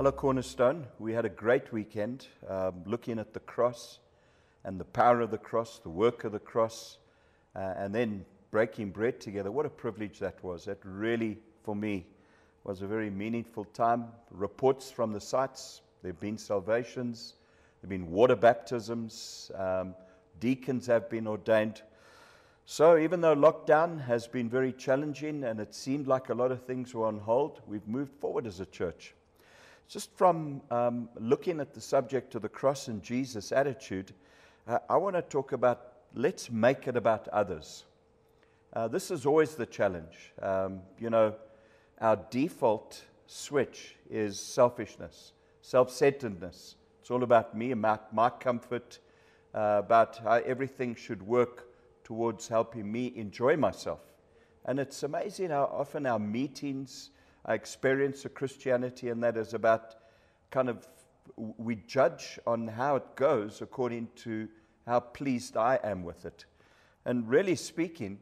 Hello, Cornerstone. We had a great weekend um, looking at the cross and the power of the cross, the work of the cross, uh, and then breaking bread together. What a privilege that was. That really, for me, was a very meaningful time. Reports from the sites there have been salvations, there have been water baptisms, um, deacons have been ordained. So, even though lockdown has been very challenging and it seemed like a lot of things were on hold, we've moved forward as a church. Just from um, looking at the subject of the cross and Jesus' attitude, uh, I want to talk about let's make it about others. Uh, this is always the challenge. Um, you know, our default switch is selfishness, self centeredness. It's all about me, about my comfort, uh, about how everything should work towards helping me enjoy myself. And it's amazing how often our meetings, experience of Christianity, and that is about kind of we judge on how it goes according to how pleased I am with it. And really speaking,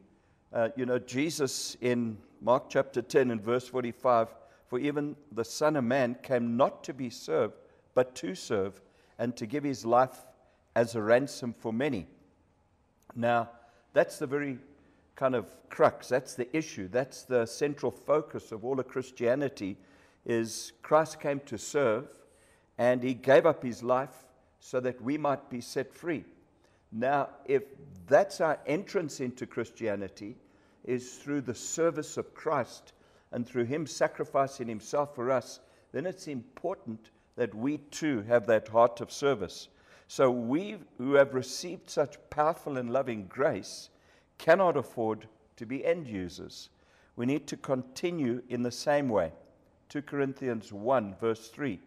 uh, you know, Jesus in Mark chapter 10 and verse 45 for even the Son of Man came not to be served, but to serve and to give his life as a ransom for many. Now, that's the very kind of crux. That's the issue. That's the central focus of all of Christianity is Christ came to serve and he gave up his life so that we might be set free. Now, if that's our entrance into Christianity is through the service of Christ and through him sacrificing himself for us, then it's important that we too have that heart of service. So we who have received such powerful and loving grace cannot afford to be end users. We need to continue in the same way. 2 Corinthians 1, verse 3.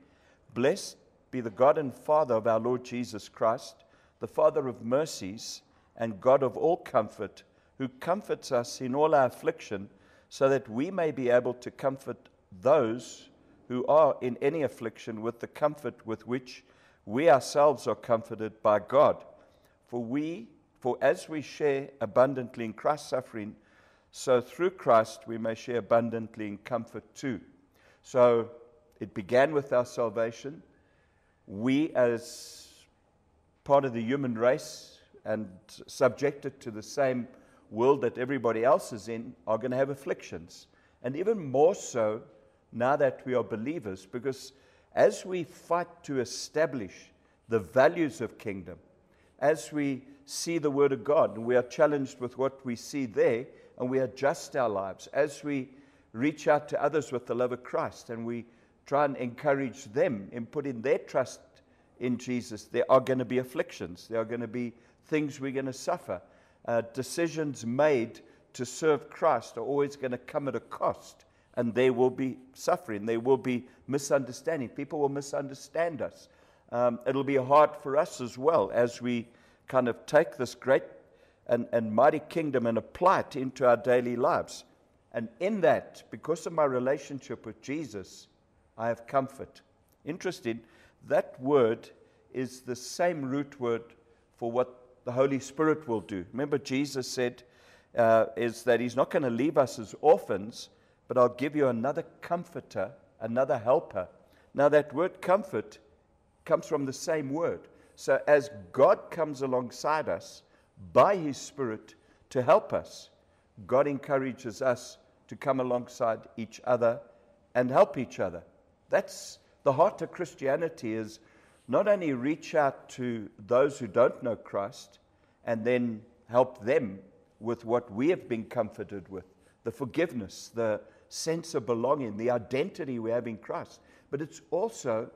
Blessed be the God and Father of our Lord Jesus Christ, the Father of mercies and God of all comfort, who comforts us in all our affliction, so that we may be able to comfort those who are in any affliction with the comfort with which we ourselves are comforted by God. For we for as we share abundantly in Christ's suffering, so through Christ we may share abundantly in comfort too. So it began with our salvation. We, as part of the human race and subjected to the same world that everybody else is in, are going to have afflictions. And even more so now that we are believers, because as we fight to establish the values of kingdom, as we see the Word of God and we are challenged with what we see there and we adjust our lives, as we reach out to others with the love of Christ and we try and encourage them in putting their trust in Jesus, there are going to be afflictions. There are going to be things we're going to suffer. Uh, decisions made to serve Christ are always going to come at a cost, and there will be suffering. There will be misunderstanding. People will misunderstand us um, it'll be hard for us as well as we kind of take this great and, and mighty kingdom and apply it into our daily lives. And in that, because of my relationship with Jesus, I have comfort. Interesting, that word is the same root word for what the Holy Spirit will do. Remember, Jesus said, uh, is that He's not going to leave us as orphans, but I'll give you another comforter, another helper. Now, that word comfort comes from the same word. So as God comes alongside us by His Spirit to help us, God encourages us to come alongside each other and help each other. That's the heart of Christianity is not only reach out to those who don't know Christ and then help them with what we have been comforted with, the forgiveness, the sense of belonging, the identity we have in Christ, but it's also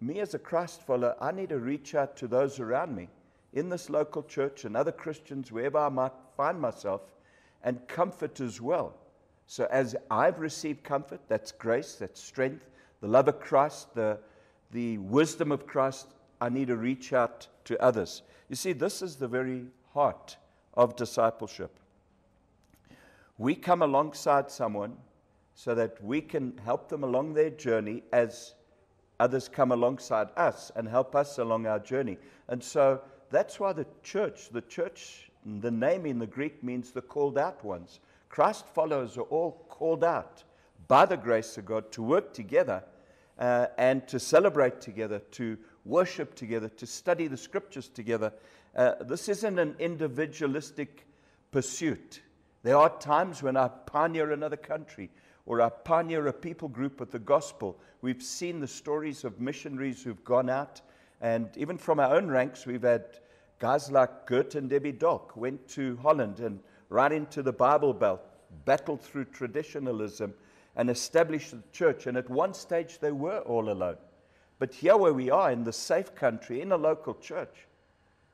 me as a Christ follower, I need to reach out to those around me in this local church and other Christians, wherever I might find myself, and comfort as well. So, as I've received comfort, that's grace, that's strength, the love of Christ, the, the wisdom of Christ, I need to reach out to others. You see, this is the very heart of discipleship. We come alongside someone so that we can help them along their journey as others come alongside us and help us along our journey. And so that's why the church, the church, the name in the Greek means the called out ones. Christ followers are all called out by the grace of God to work together uh, and to celebrate together, to worship together, to study the scriptures together. Uh, this isn't an individualistic pursuit. There are times when I pioneer another country or I pioneer a people group with the gospel. We've seen the stories of missionaries who've gone out, and even from our own ranks, we've had guys like Gert and Debbie Dock went to Holland and right into the Bible Belt, battled through traditionalism, and established the church. And at one stage, they were all alone. But here, where we are in the safe country, in a local church,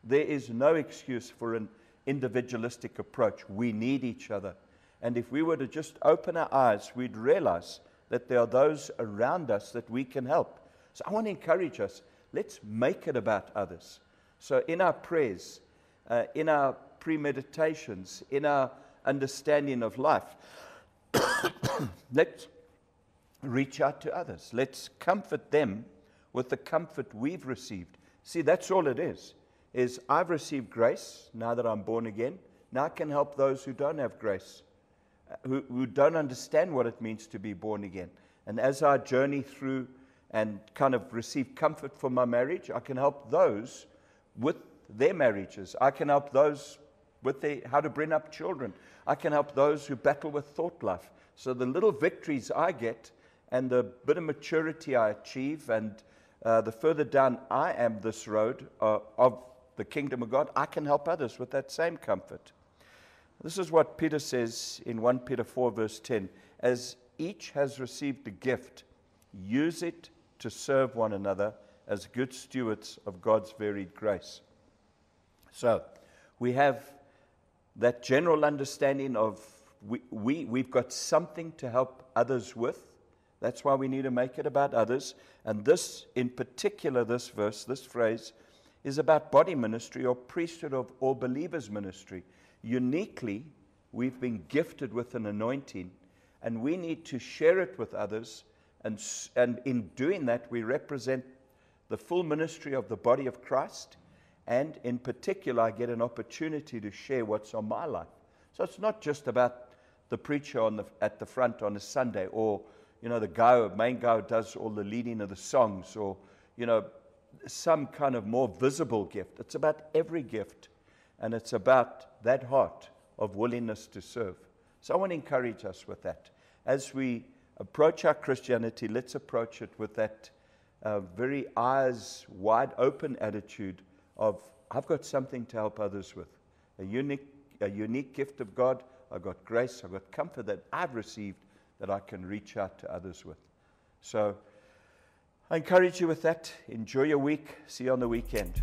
there is no excuse for an individualistic approach. We need each other. And if we were to just open our eyes, we'd realize that there are those around us that we can help. So I want to encourage us let's make it about others. So in our prayers, uh, in our premeditations, in our understanding of life, let's reach out to others. Let's comfort them with the comfort we've received. See, that's all it is. Is I've received grace now that I'm born again. Now I can help those who don't have grace, who, who don't understand what it means to be born again. And as I journey through and kind of receive comfort for my marriage, I can help those with their marriages. I can help those with their, how to bring up children. I can help those who battle with thought life. So the little victories I get and the bit of maturity I achieve and uh, the further down I am this road uh, of the kingdom of God, I can help others with that same comfort. This is what Peter says in 1 Peter 4, verse 10 As each has received a gift, use it to serve one another as good stewards of God's varied grace. So, we have that general understanding of we, we, we've got something to help others with. That's why we need to make it about others. And this, in particular, this verse, this phrase, is about body ministry or priesthood of all believers' ministry. Uniquely, we've been gifted with an anointing, and we need to share it with others. And, and in doing that, we represent the full ministry of the body of Christ. And in particular, I get an opportunity to share what's on my life. So it's not just about the preacher the, at the front on a Sunday or you know, the guy, main guy who does all the leading of the songs, or, you know, some kind of more visible gift. It's about every gift, and it's about that heart of willingness to serve. So I want to encourage us with that. As we approach our Christianity, let's approach it with that uh, very eyes wide open attitude of, I've got something to help others with. A unique, a unique gift of God. I've got grace. I've got comfort that I've received that I can reach out to others with. So I encourage you with that. Enjoy your week. See you on the weekend.